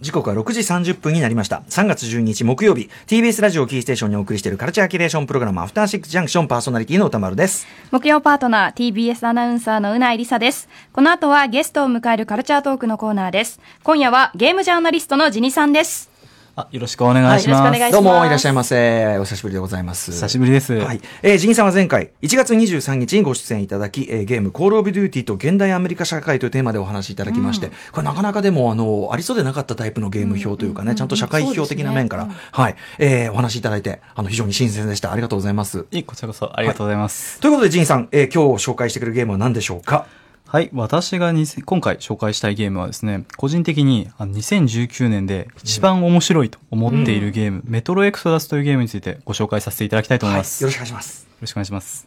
時刻は6時30分になりました。3月12日木曜日、TBS ラジオキーステーションにお送りしているカルチャーキュレーションプログラム、アフターシックスジャンクションパーソナリティの歌丸です。木曜パートナー TBS アナウンサーのうないりさです。この後はゲストを迎えるカルチャートークのコーナーです。今夜はゲームジャーナリストのジニさんです。あ、よろしくお願いします。はいよろしくお願いしますどうもいらっしゃいませ。お久しぶりでございます。久しぶりです。はい。えー、ジギさんは前回、1月23日にご出演いただき、えーゲーム、コールオブデューティーと現代アメリカ社会というテーマでお話しいただきまして、これなかなかでも、あの、ありそうでなかったタイプのゲーム表というかね、ちゃんと社会批評的な面から、はい、えーお話しいただいて、あの、非常に新鮮でした。ありがとうございます。いいこちらこそありがとうございます。ということで、ジンさん、えー今日紹介してくれるゲームは何でしょうか？はい、私がに今回紹介したいゲームはですね、個人的にあの2019年で一番面白いと思っているゲーム、メトロエクソダスというゲームについてご紹介させていただきたいと思いはい。ます。よろよしくお願いします。ろしくお願いします。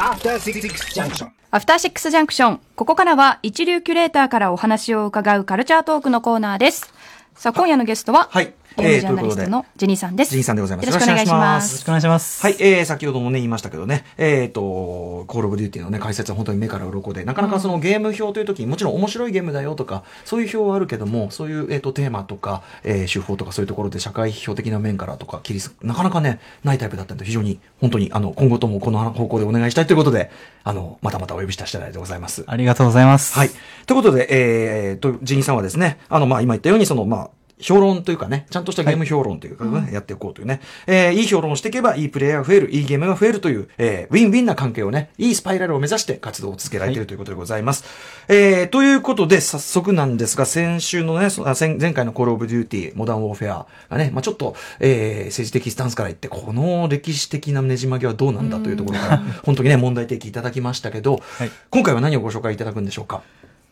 After Six Junction. アフターシックスジャンクション。ここからは一流キュレーターからお話を伺うカルチャートークのコーナーです。さあ、今夜のゲストは、はいゲームジャーナリストのジニさんです。ジニさんでございますよろしくお願いしますすよろしく。お願いします。はい、えー、先ほどもね、言いましたけどね、えっ、と、コールオブデューティーのね、解説は本当に目から鱗で、なかなかそのゲーム表という時に、もちろん面白いゲームだよとか、そういう表はあるけども、そういう、えっ、と、テーマとか、えー手法とかそういうところで社会批評的な面からとか、切りす、なかなかね、ないタイプだったので、非常に、本当に、あの、今後ともこの方向でお願いしたいということで、あの、またまたお呼びした次第でございます。ありがとうございます。はい。ということで、えー、と、ジニさんはですね、あの、まあ、今言ったように、その、まあ、評論というかね、ちゃんとしたゲーム評論というかね、やっていこうというね、えーいい評論をしていけば、いいプレイヤーが増える、いいゲームが増えるという、えーウィンウィンな関係をね、いいスパイラルを目指して活動を続けられているということでございます。えーということで、早速なんですが、先週のね、前前回の Call of Duty、Modern Warfare がね、まあちょっと、えー政治的スタンスから言って、この歴史的なねじ曲げはどうなんだというところから、本当にね、問題提起いただきましたけど、はい。今回は何をご紹介いただくんでしょうか？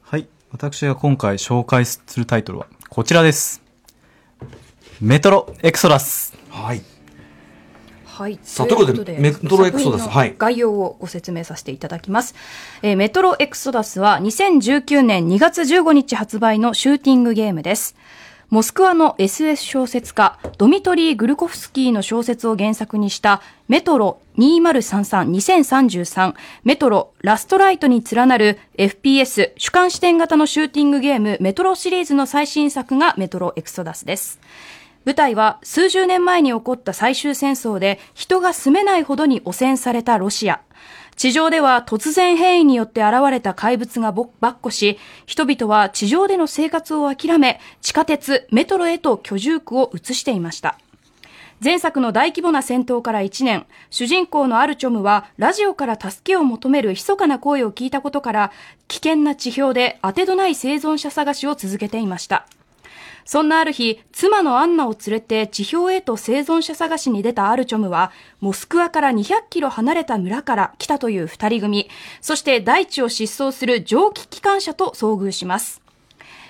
はい。私が今回紹介するタイトルはこちらです。メトロエクソダス。はい。はい。さあということでメトロエクソダスはい概要をご説明させていただきます。えーメトロエクソダスは2019年2月15日発売のシューティングゲームです。モスクワの SS 小説家、ドミトリー・グルコフスキーの小説を原作にした、メトロ2033-2033、メトロラストライトに連なる FPS 主観視点型のシューティングゲームメトロシリーズの最新作がメトロエクソダスです。舞台は数十年前に起こった最終戦争で人が住めないほどに汚染されたロシア。地上では突然変異によって現れた怪物がぼばっこし、人々は地上での生活を諦め、地下鉄、メトロへと居住区を移していました。前作の大規模な戦闘から1年、主人公のアルチョムはラジオから助けを求める密かな声を聞いたことから、危険な地表で当てどない生存者探しを続けていました。そんなある日、妻のアンナを連れて地表へと生存者探しに出たアルチョムは、モスクワから200キロ離れた村から来たという二人組、そして大地を疾走する蒸気機関車と遭遇します。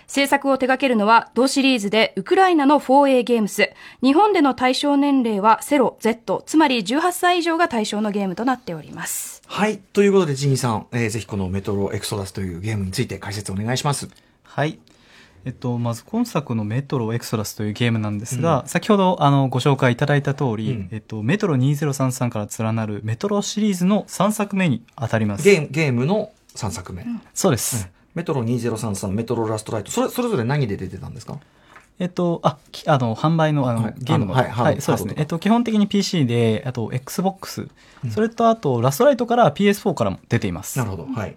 制作を手掛けるのは、同シリーズでウクライナの 4A ゲームス。日本での対象年齢はセロ、Z、つまり18歳以上が対象のゲームとなっております。はい。ということで、ジニーさん、えーぜひこのメトロエクソダスというゲームについて解説お願いします。はい。えっと、まず今作のメトロエクソダスというゲームなんですが、先ほどあのご紹介いただいた通り、うんえっと、メトロ2033から連なるメトロシリーズの3作目に当たります。ゲーム、ゲームの3作目。そうです。メトロ2033、メトロラストライト。それ、それぞれ何で出てたんですか？えっと、あ、きあの、販売の、あの、はいゲームの、はいハードそうですね。えっと、基本的に PC で、あと、Xbox、それと、あと、ラストライトから PS4 からも出ています。なるほど。はい。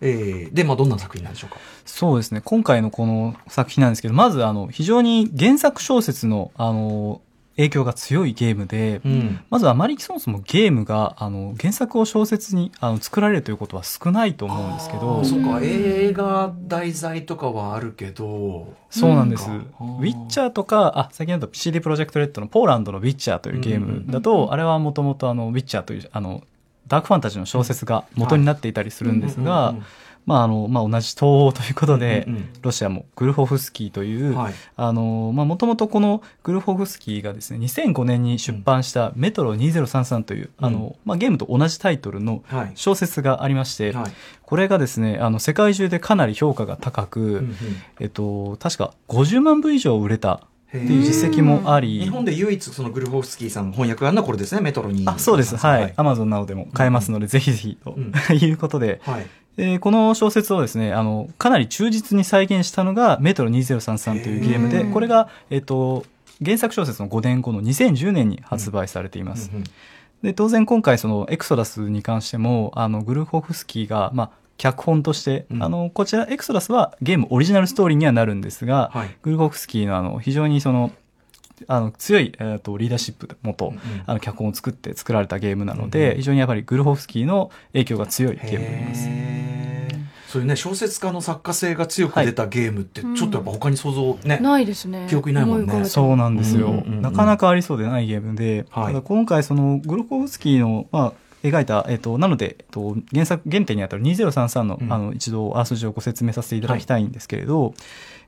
えー、で、まあ、どんな作品なんでしょうか？そうですね。今回のこの作品なんですけど、まず、あの、非常に原作小説の、あの、影響が強いゲームで、うん。まずあまりそもそもゲームが、あの、原作を小説に、あの、作られるということは少ないと思うんですけどそうか、映画題材とかはあるけど、そうなんです。ウィッチャーとか、あ、先ほど CD プロジェクトレッドのポーランドのウィッチャーというゲームだと、あれはもともとあの、ウィッチャーという、あの、ダークファンタジーの小説が元になっていたりするんですがまあ、あの、まあ、同じ東欧ということでロシアもグルホフスキーという、はい。あの、まあ、もともとこのグルホフスキーがですね、2005年に出版したメトロ2033という、うんあの、まあ、ゲームと同じタイトルのはい。小説がありまして、はい。これがですね、あの、世界中でかなり評価が高く、うんうんえっと、確か50万部以上売れたっていう実績もあり、日本で唯一そのグルホフスキーさんの翻訳があるのはこれですね、メトロに。あ、そうです。はい。アマゾンなどでも買えますので、ぜひぜひと、うんいうことで、はい。えーこの小説をですね、あの、かなり忠実に再現したのが、メトロ2033というゲームで、これが、えっ、と、原作小説の5年後の2010年に発売されています。で、当然今回そのエクソダスに関しても、あの、グルホフスキーが、まあ、脚本として、うん。あの、こちらエクソダスはゲームオリジナルストーリーにはなるんですが、はい。グルホフスキーのあの、非常にその、あの、強い、えっ、と、リーダーシップで元、あの、脚本を作って作られたゲームなので、非常にやっぱりグルホフスキーの影響が強いゲームになります。そういうね、小説家の作家性が強く出たゲームって、ちょっとやっぱ他に想像ね。ないですね。記憶にないもんね。そうなんですよ、うんうんうんうん。なかなかありそうでないゲームで、はい。ただ今回そのグルコフスキーの、まあ、描いた、えっと、なので、えっと、原作、原点にあたる2033の、うん。あの、一度、あらすじをご説明させていただきたいんですけれど、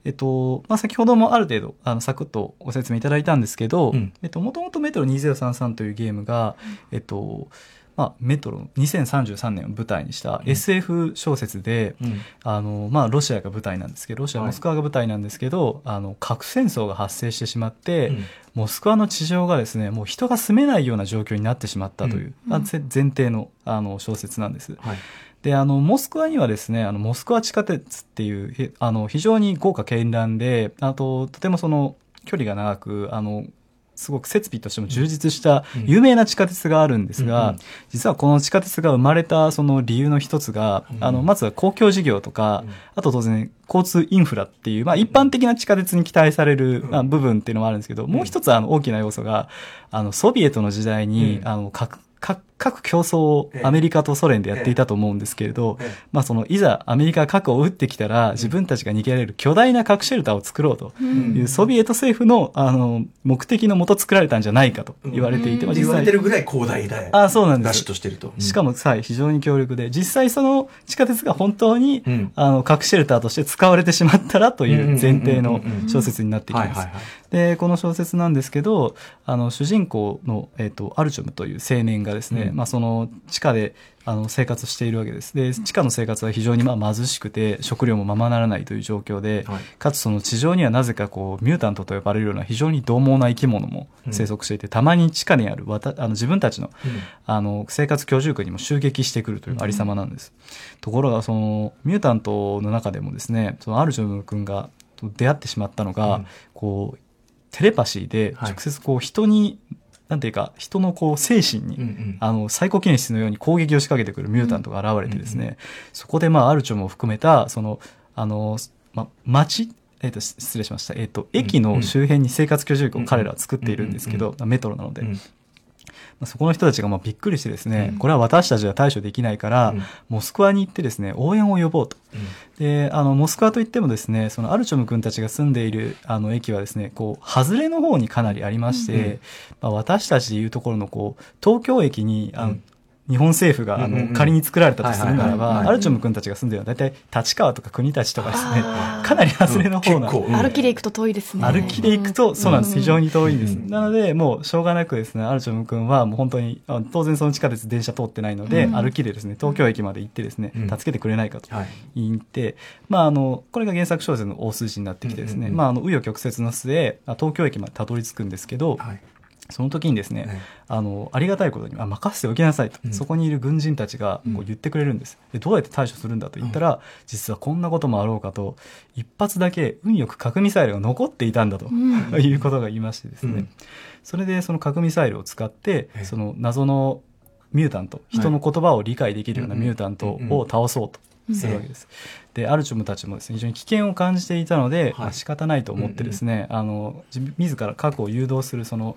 えっと、まあ、先ほどもある程度、あの、サクッとご説明いただいたんですけど、うん。えっと、もともとメトロ2033というゲームが、えっと、まあ、メトロ2033年を舞台にした SF 小説で、うん。あの、まあ、ロシアが舞台なんですけど、ロシア、はいモスクワが舞台なんですけど、あの、核戦争が発生してしまって、うん。モスクワの地上がですね、もう人が住めないような状況になってしまったという、あぜ前提の、あの、小説なんです。はい。で、あの、モスクワにはですね、あの、モスクワ地下鉄っていう、へあの、非常に豪華絢爛で、あと、とてもその、距離が長く、あの、すごく設備としても充実したうん。有名な地下鉄があるんですが、実はこの地下鉄が生まれたその理由の一つが、うん。あの、まずは公共事業とか、うん。あと当然交通インフラっていう、まあ一般的な地下鉄に期待される、あ、部分っていうのもあるんですけど、もう一つあの大きな要素が、あの、ソビエトの時代に、うん。あの、核、核、核競争をええアメリカとソ連でやっていたと思うんですけれど、ええまあその、いざアメリカが核を撃ってきたら、自分たちが逃げられる巨大な核シェルターを作ろうとうん。いう、ソビエト政府の、あの、目的のもと作られたんじゃないかと言われていて、うんまあ言われ実際、てるぐらい広大だよ。あそうなんです。としてると。しかもさ、非常に強力で、実際その地下鉄が本当に、うん。あの、核シェルターとして使われてしまったらという前提の小説になってきます。で、この小説なんですけど、あの、主人公の、えっ、と、アルチョムという青年がですね、うん。まあ、その、地下で、あの、生活しているわけです。で、地下の生活は非常に、まあ、貧しくて、食料もままならないという状況で、はい。かつその地上にはなぜかこう、ミュータントと呼ばれるような非常に獰猛な生き物も生息していて、たまに地下にあるわた、あの、自分たちの、あの、生活居住区にも襲撃してくるというありさまなんです。ところが、その、ミュータントの中でもですね、そのアルジョム君が出会ってしまったのが、うん。こう、テレパシーではい。直接こう人に、なんていうか、人のこう精神に、うんうん。あの、サイコキネシスのように攻撃を仕掛けてくるミュータントが現れてですね、そこでまあ、アルチョムを含めた、その、あの、ま、町、えっ、と、し失礼しました。えっ、と、駅の周辺に生活居住区を彼らは作っているんですけど、メトロなので、うんまあそこの人たちがまあびっくりしてですね、うん。これは私たちは対処できないから、うん。モスクワに行ってですね、応援を呼ぼうと。で、あの、モスクワといってもですね、そのアルチョム君たちが住んでいるあの駅はですね、こう、外れの方にかなりありまして、うん。まあ、私たちでいうところのこう、東京駅に、あの、うん日本政府があの、仮に作られたとするならば、アルチョム君たちが住んでるのは大体立川とか国立とかですねかなり外れの方な、うん歩きで行くと遠いですね。歩きで行くと、そうなんです。非常に。に遠いんです。うんなので、もう、しょうがなくですね、アルチョム君は、もう本当に、あ当然その地下鉄電車通ってないので、うん歩きでですね、東京駅まで行ってですね、うん助けてくれないかとはい。言って、まあ、あの、これが原作小説の大筋になってきてですね、まあ、あの、紆余曲折の末、あ東京駅までたどり着くんですけど、はい。その時にですね、ねあの、ありがたいことに、あ、任せておきなさいと、うん。そこにいる軍人たちがこう言ってくれるんです。で、どうやって対処するんだと言ったら、実はこんなこともあろうかと、一発だけ運よく核ミサイルが残っていたんだと、うん。いうことが言いましてですね、うん。それでその核ミサイルを使ってええ、その謎のミュータント、人の言葉を理解できるようなミュータントを倒そうとするわけです。で、アルチョムたちもですね、非常に危険を感じていたので、はいまあ仕方ないと思ってですね、あの、自自ら核を誘導するその、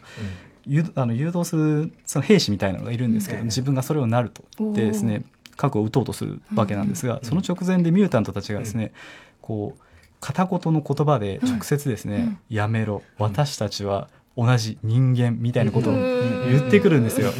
誘あの誘導するその兵士みたいなのがいるんですけど、ええ自分がそれをなると言ってですね核を撃とうとするわけなんですが、んその直前でミュータントたちがですね、こう片言の言葉で直接ですね、やめろ私たちは同じ人間みたいなことを言ってくるんですよ。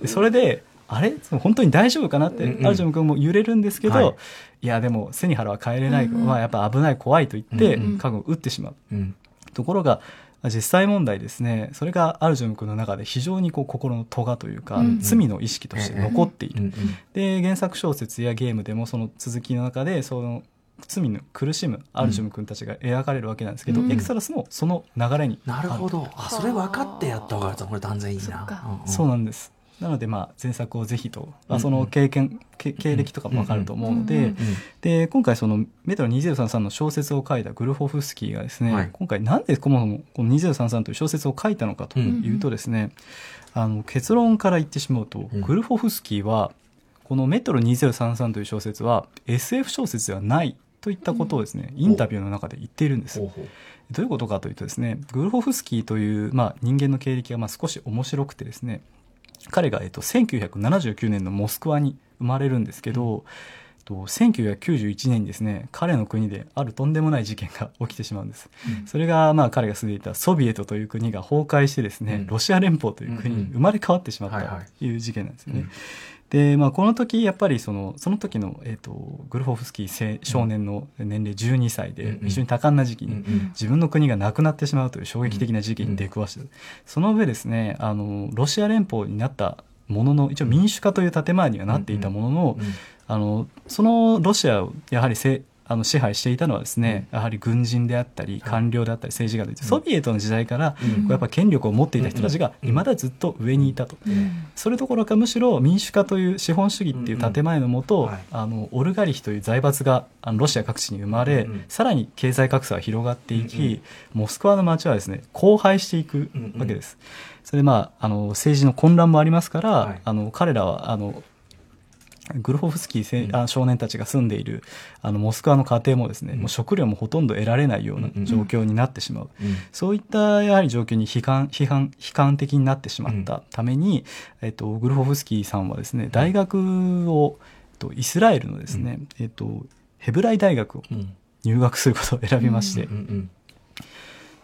でそれであれ？本当に大丈夫かなって、うんうん。アルジョム君も揺れるんですけど、はい。い、やでも背に腹は変えれない、まあ、やっぱ危ない怖いと言って、うんうん。核を撃ってしまう。うん。ところが実際問題ですねそれがアルジョム君の中で非常にこう心の咎というか、うん罪の意識として残っている、うんうんで原作小説やゲームでもその続きの中でその罪の苦しむアルジョム君たちが描かれるわけなんですけど、うん。エクサラスもその流れになるほあど。あ、それ分かってやった方がこれ断然いいな。そっか。るそうなんですなので、まあ、前作をぜひと、まあ、その経験、け経歴とかもわかると思うので、で、今回そのメトロ2033の小説を書いたグルホフスキーがですね、はい。今回なんでこのこの2033という小説を書いたのかというとですね、あの結論から言ってしまうと、うん。グルホフスキーはこのメトロ2033という小説は SF 小説ではないといったことをですね、インタビューの中で言っているんです。どういうことかというとですね、グルホフスキーという、まあ、人間の経歴がまあ少し面白くてですね、彼が、えっと、1979年のモスクワに生まれるんですけど、と1991年にですね、彼の国であるとんでもない事件が 起きてしまうんです。それが、まあ、彼が住んでいたソビエトという国が崩壊してですね、うん。ロシア連邦という国に生まれ変わってしまったはいはい。という事件なんですよね。うんで、まあ、この時、やっぱりその、その時の、えっ、と、グルホフスキー青少年の年齢12歳で、うん非常に多感な時期に、自分の国がなくなってしまうという衝撃的な事件に出くわして、その上ですね、あの、ロシア連邦になったものの、一応民主化という建前にはなっていたものの、うん。あの、そのロシアをやはりせあの支配していたのはですね、やはり軍人であったり、官僚であったり、政治家でソビエトの時代から、こうやっぱ権力を持っていた人たちが、うん。未だずっと上にいたと。それどころかむしろ民主化という資本主義っていう建前のもと、あのオルガリヒという財閥があのロシア各地に生まれ、さらに経済格差が広がっていき、モスクワの街はですね荒廃していくわけです。それでまああの政治の混乱もありますから、はい。あの彼らはあのグルホフスキーせ、うん。あ少年たちが住んでいるあのモスクワの家庭もですね、うん。もう食料もほとんど得られないような状況になってしまう。うん。そういったやはり状況に悲観、批判、悲観的になってしまったために、えっと、グルホフスキーさんはですね、大学を、えっと、イスラエルのですね、えっと、ヘブライ大学をうん。入学することを選びまして、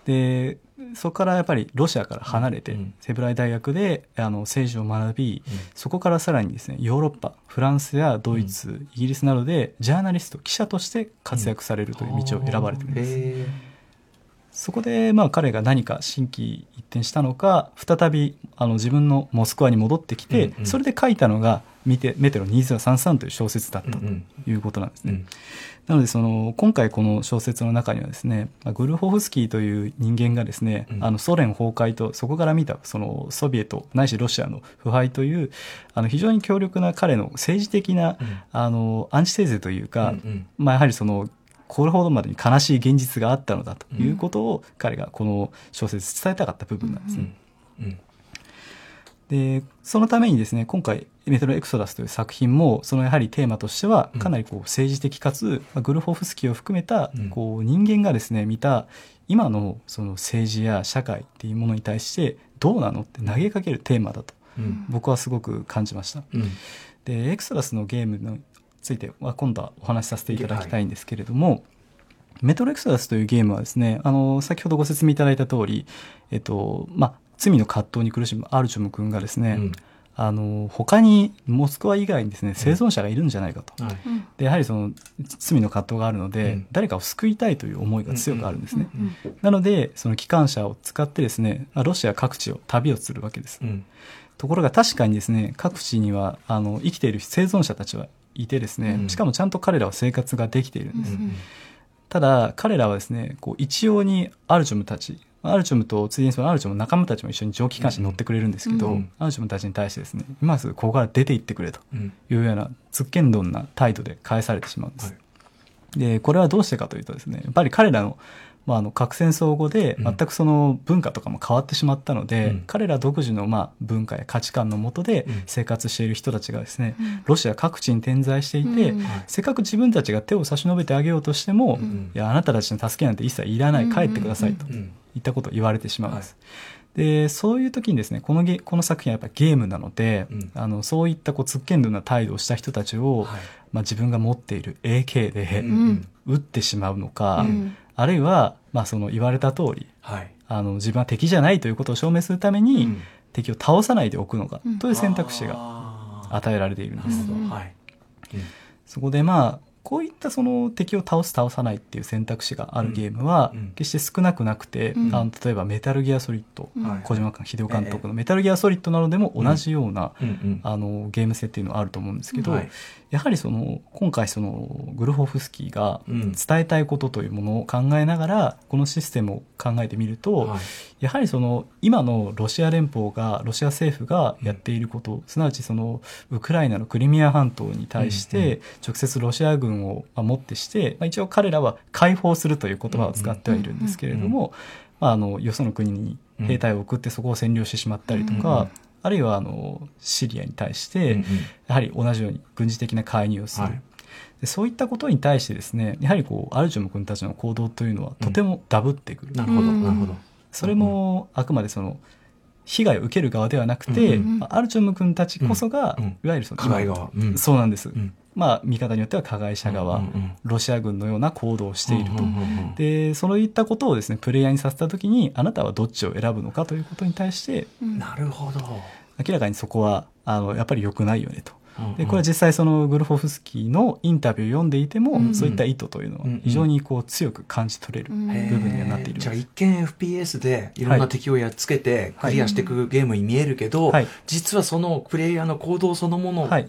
で、そこからやっぱりロシアから離れて、うん。ヘブライ大学であの政治を学び、うん。そこからさらにですね、ヨーロッパ、フランスやドイツ、イギリスなどでジャーナリスト、記者として活躍されるという道を選ばれているんです。へそこで、まあ、彼が何か心機一転したのか、再び、あの、自分のモスクワに戻ってきて、それで書いたのが、見て、メテロ2033という小説だったとうん。いうことなんですね。うん。なので、その、今回この小説の中にはですね、まあグルホフスキーという人間がですね、うん。あの、ソ連崩壊と、そこから見た、その、ソビエト、ないしロシアの腐敗という、あの、非常に強力な彼の政治的な、うん。あの、アンチテーゼというか、うんうん。まあ、やはりその、これほどまでに悲しい現実があったのだということを彼がこの小説伝えたかった部分なんですね。うんで、そのためにですね、今回、メトロエクソダスという作品も、そのやはりテーマとしては、かなりこう政治的かつ、まあグルホフスキーを含めたうん、こう人間がですね、見た、今のその政治や社会っていうものに対して、どうなのって投げかけるテーマだと、うん。僕はすごく感じました。うん。で、エクソダスのゲームについては今度はお話しさせていただきたいんですけれども、メトロエクソダスというゲームはですね、あの、先ほどご説明いただいた通り、えっと、まあ、罪の葛藤に苦しむアルチョム君がですね、うん。あの、他にモスクワ以外にですね、生存者がいるんじゃないかと。はい。で、やはりその、罪の葛藤があるので、うん。誰かを救いたいという思いが強くあるんですね。うんなので、その機関車を使ってですね、ロシア各地を旅をするわけです。うん。ところが確かにですね、各地には、あの、生きている生存者たちはいてですね、うん。しかもちゃんと彼らは生活ができているんです。うん。ただ、彼らはですね、こう、一様にアルチョムたち、アルチョムと、ついでにそのアルチョムの仲間たちも一緒に蒸気機関車に乗ってくれるんですけど、うん。アルチョムたちに対してですね、今すぐここから出て行ってくれとうん。いうような、つっけんどんな態度で返されてしまうんです。はい。で、これはどうしてかというとですね、やっぱり彼らの、まあ、あの、核戦争後で、うん。全くその文化とかも変わってしまったので、うん。彼ら独自の、まあ、文化や価値観のもとでうん。生活している人たちがですね、ロシア各地に点在していて、うん。はい。せっかく自分たちが手を差し伸べてあげようとしても、ん。いや、あなたたちの助けなんて一切いらない、帰ってくださいとうん。いったことを言われてしまうんです。で、そういう時にですね、このゲこの作品はやっぱゲームなので、うん。あの、そういったこう、つっけんどんな態度をした人たちを、はい。まあ自分が持っている AK で、うん。撃ってしまうのか、うんあるいは、まあその言われた通り、はい。あの、自分は敵じゃないということを証明するために、うん。敵を倒さないでおくのか、うん。という選択肢が与えられているんです。うん。はいそこでまあ、こういったその敵を倒す倒さないっていう選択肢があるゲームは決して少なくなくて、うん。あの例えばメタルギアソリッド、うん。はい。小島秀夫監督のメタルギアソリッドなどでも同じような、うんうん。あのゲーム性っていうのはあると思うんですけど、はいやはりその今回そのグルホフスキーがうん。伝えたいことというものを考えながらこのシステムを考えてみると、はい。やはりその今のロシア連邦がロシア政府がやっていること、すなわちそのウクライナのクリミア半島に対しうんうて直接ロシア軍をまあもってして、まあ、一応彼らは解放するという言葉を使ってはいるんですけれども、まあ、あのよその国に兵隊を送ってそこを占領してしまったりとか、うんあるいはあのシリアに対して、うんうん。やはり同じように軍事的な介入をする、はい。でそういったことに対してですねやはりこうアルジュム君たちの行動というのはとてもダブってくる、なるほど、うん。なるほど。それもあくまでその被害を受ける側ではなくて、うんまあアルチュム君たちこそが、うんうん。いわゆるその加害側。うん。そうなんです、んまあ見方によっては加害者側、うんうんうん。ロシア軍のような行動をしていると、うんうんうんうん。でそういったことをですねプレイヤーにさせた時にあなたはどっちを選ぶのかということに対してなるほど。明らかにそこはあのやっぱり良くないよねと。でこれは実際そのグルホフスキーのインタビューを読んでいても、うんそういった意図というのは非常にこう強く感じ取れるうん部分にはなっている。んじゃあです一見 FPS でいろんはない敵をやっつけてクリアしていくゲームに見えるけど、はい。実はそのプレイヤーの行動そのものが、はい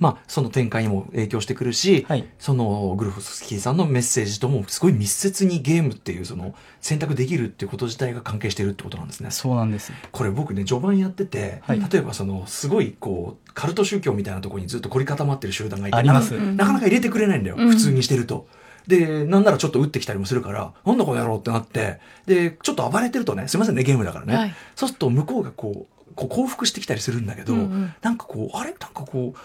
まあその展開にも影響してくるし、はい。そのグルフスキーさんのメッセージともすごい密接にゲームっていうその選択できるっていうこと自体が関係してるってことなんですね。そうなんです。これ僕ね序盤やってて、はい。例えばそのすごいこうカルト宗教みたいなところにずっと凝り固まってる集団がいてあります。ななかなか入れてくれないんだよ、うん。普通にしてると。で、なんならちょっと撃ってきたりもするから、なんだこの野郎ってなって、で、ちょっと暴れてるとね、すいませんね、ゲームだからね。はい。そうすると向こうがこう、こう降伏してきたりするんだけど、うんうん。なんかこう、あれ？なんかこう、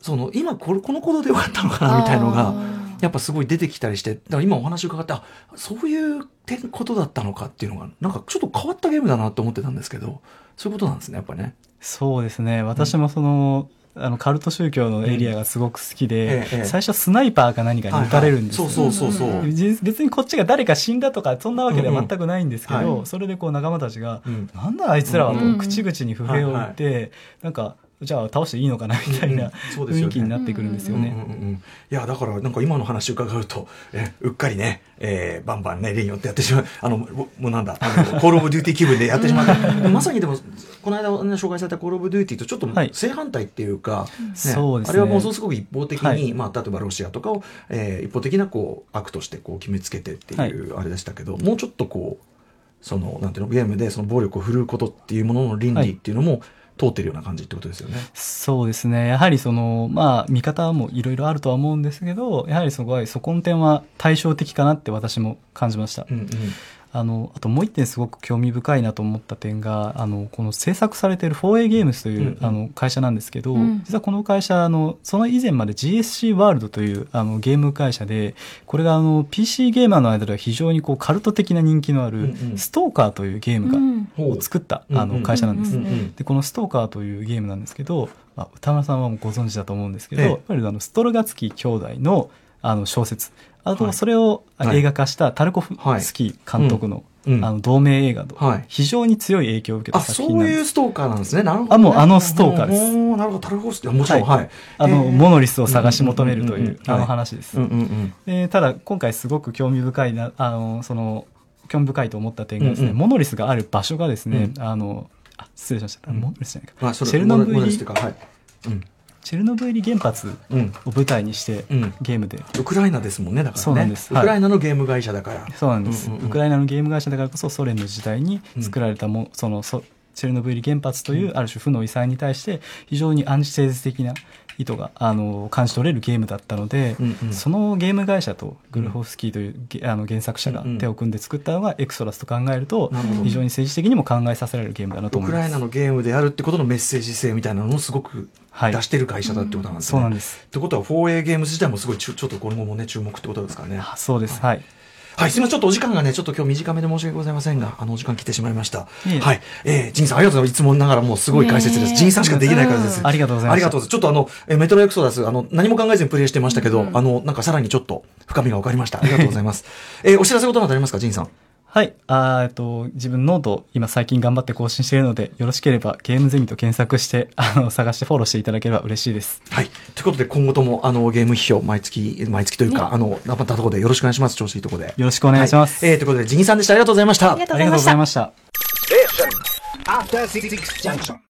その、今これ、この行動でよかったのかなみたいのが、やっぱすごい出てきたりして、だから今お話伺って、あ、そういう点ことだったのかっていうのが、なんかちょっと変わったゲームだなと思ってたんですけど、そういうことなんですね、やっぱね。そうですね。私もその、あのカルト宗教のエリアがすごく好きで、ええええ。最初スナイパーか何かに撃たれるんですよ、はいはいそうそうそうそう。じ別にこっちが誰か死んだとかそんなわけでは全くないんですけど、うんうんそれでこう仲間たちが、うん。なんだあいつらはとうん。口々に不平を言って、なんかじゃあ倒していいのかなみたいな雰囲気になってくるんですよね。うんうんうんうん。いや、だから、なんか今の話伺うと、えうっかりね、えーバンバンね、例によってやってしまう、あの、ももうなんだ、あの、コールオブデューティー気分でやってしまう。まさにでも、この間、ね、紹介されたコールオブデューティーとちょっとはい。正反対っていうか、ねそうですね。あれはものすごく一方的に、はい。まあ、例えばロシアとかを、えー一方的な、こう、悪としてこう決めつけてっていう、あれでしたけど、もうちょっとこう、その、なんていうの、ゲームでその暴力を振るうことっていうものの倫理っていうのも、通ってるような感じってことですよね。そうですね。やはりその、まあ、見方もいろいろあるとは思うんですけど、やはりそこは、そこの点は対照的かなって私も感じました。うんうん。あの、あともう一点すごく興味深いなと思った点が、あの、この制作されている 4A ゲームズという、うんうん。あの会社なんですけど、うん。実はこの会社、あの、その以前まで GSC ワールドというあのゲーム会社で、これがあの PC ゲーマーの間では非常にこうカルト的な人気のある、ストーカーというゲームが、を作った、あの会社なんです。でこの「ストーカー」というゲームなんですけど、まあ、歌村さんはご存知だと思うんですけど、ええ。やっぱりあのストロガツキー兄弟のあの小説。あとはい。それをはい。映画化したタルコフスキー監督の,、うん。うん。あの同名映画とはい。非常に強い影響を受けあ、た作そう品なんです。いうストーカーなんですね。なるほど、ね。あもうあのストーカーです。おなるほど、タルホスもちろん、はい。あの、えー。モノリスを探し求めるとうんうんうんうんいうあの話です。うんうんうん。でただ今回すごく興味深いなあのその興味深いと思った点がですね、うんうん。モノリスがある場所がですね、あのあ失礼しました、モノリスじゃないか、まあ、それ、チェルノブイリはい。うん。チェルノブイリ原発うん。を舞台にして、うんゲームでウクライナですもんね、だからね。そうなんですウクライナのゲーム会社だから。そうなんです、ウクライナのゲーム会社だからこそソ連の時代に作られたも、そのそチェルノブイリ原発というある種負の遺産に対して非常にアンチテーゼ的な意図があの感じ取れるゲームだったので、うんうんそのゲーム会社とグルホフスキーというゲあの原作者がうんうん手を組んで作ったのがエクソラスと考えるとなるほど非常に政治的にも考えさせられるゲームだなとウ思います。クライナのゲームであるってことのメッセージ性みたいなのをすごくはい出してる会社だってことなんですね。そうなんです。ってことは 4A ゲームズ自体もすごいちょっと今後もね注目ってことですからね。あそうです。はい。はい、すみません。ちょっとお時間がね、ちょっと今日短めで申し訳ございませんが、あの、お時間来てしまいました。はい。えー、ジンさん、ありがとうございます。いつもながらもうすごい解説です。ジンさんしかできないからです。ありがとうございましたありがとうございます。ちょっとあの、えーメトロエクソダス、あの、何も考えずにプレイしてましたけど、うんあの、なんかさらにちょっと深みが分かりました。ありがとうございます。えー、お知らせことなどありますか、ジニさん？はい。あーえっと、自分 note、今最近頑張って更新しているので、よろしければゲームゼミと検索して、あの、探してフォローしていただければ嬉しいです。はい。ということで、今後とも、あの、ゲーム批評、毎月、毎月というか、あの、頑張ったところでよろしくお願いします。調子いいところで。よろしくお願いします。はいえー、ということで、ジニさんでした。ありがとうございました。ありがとうありがとうございました。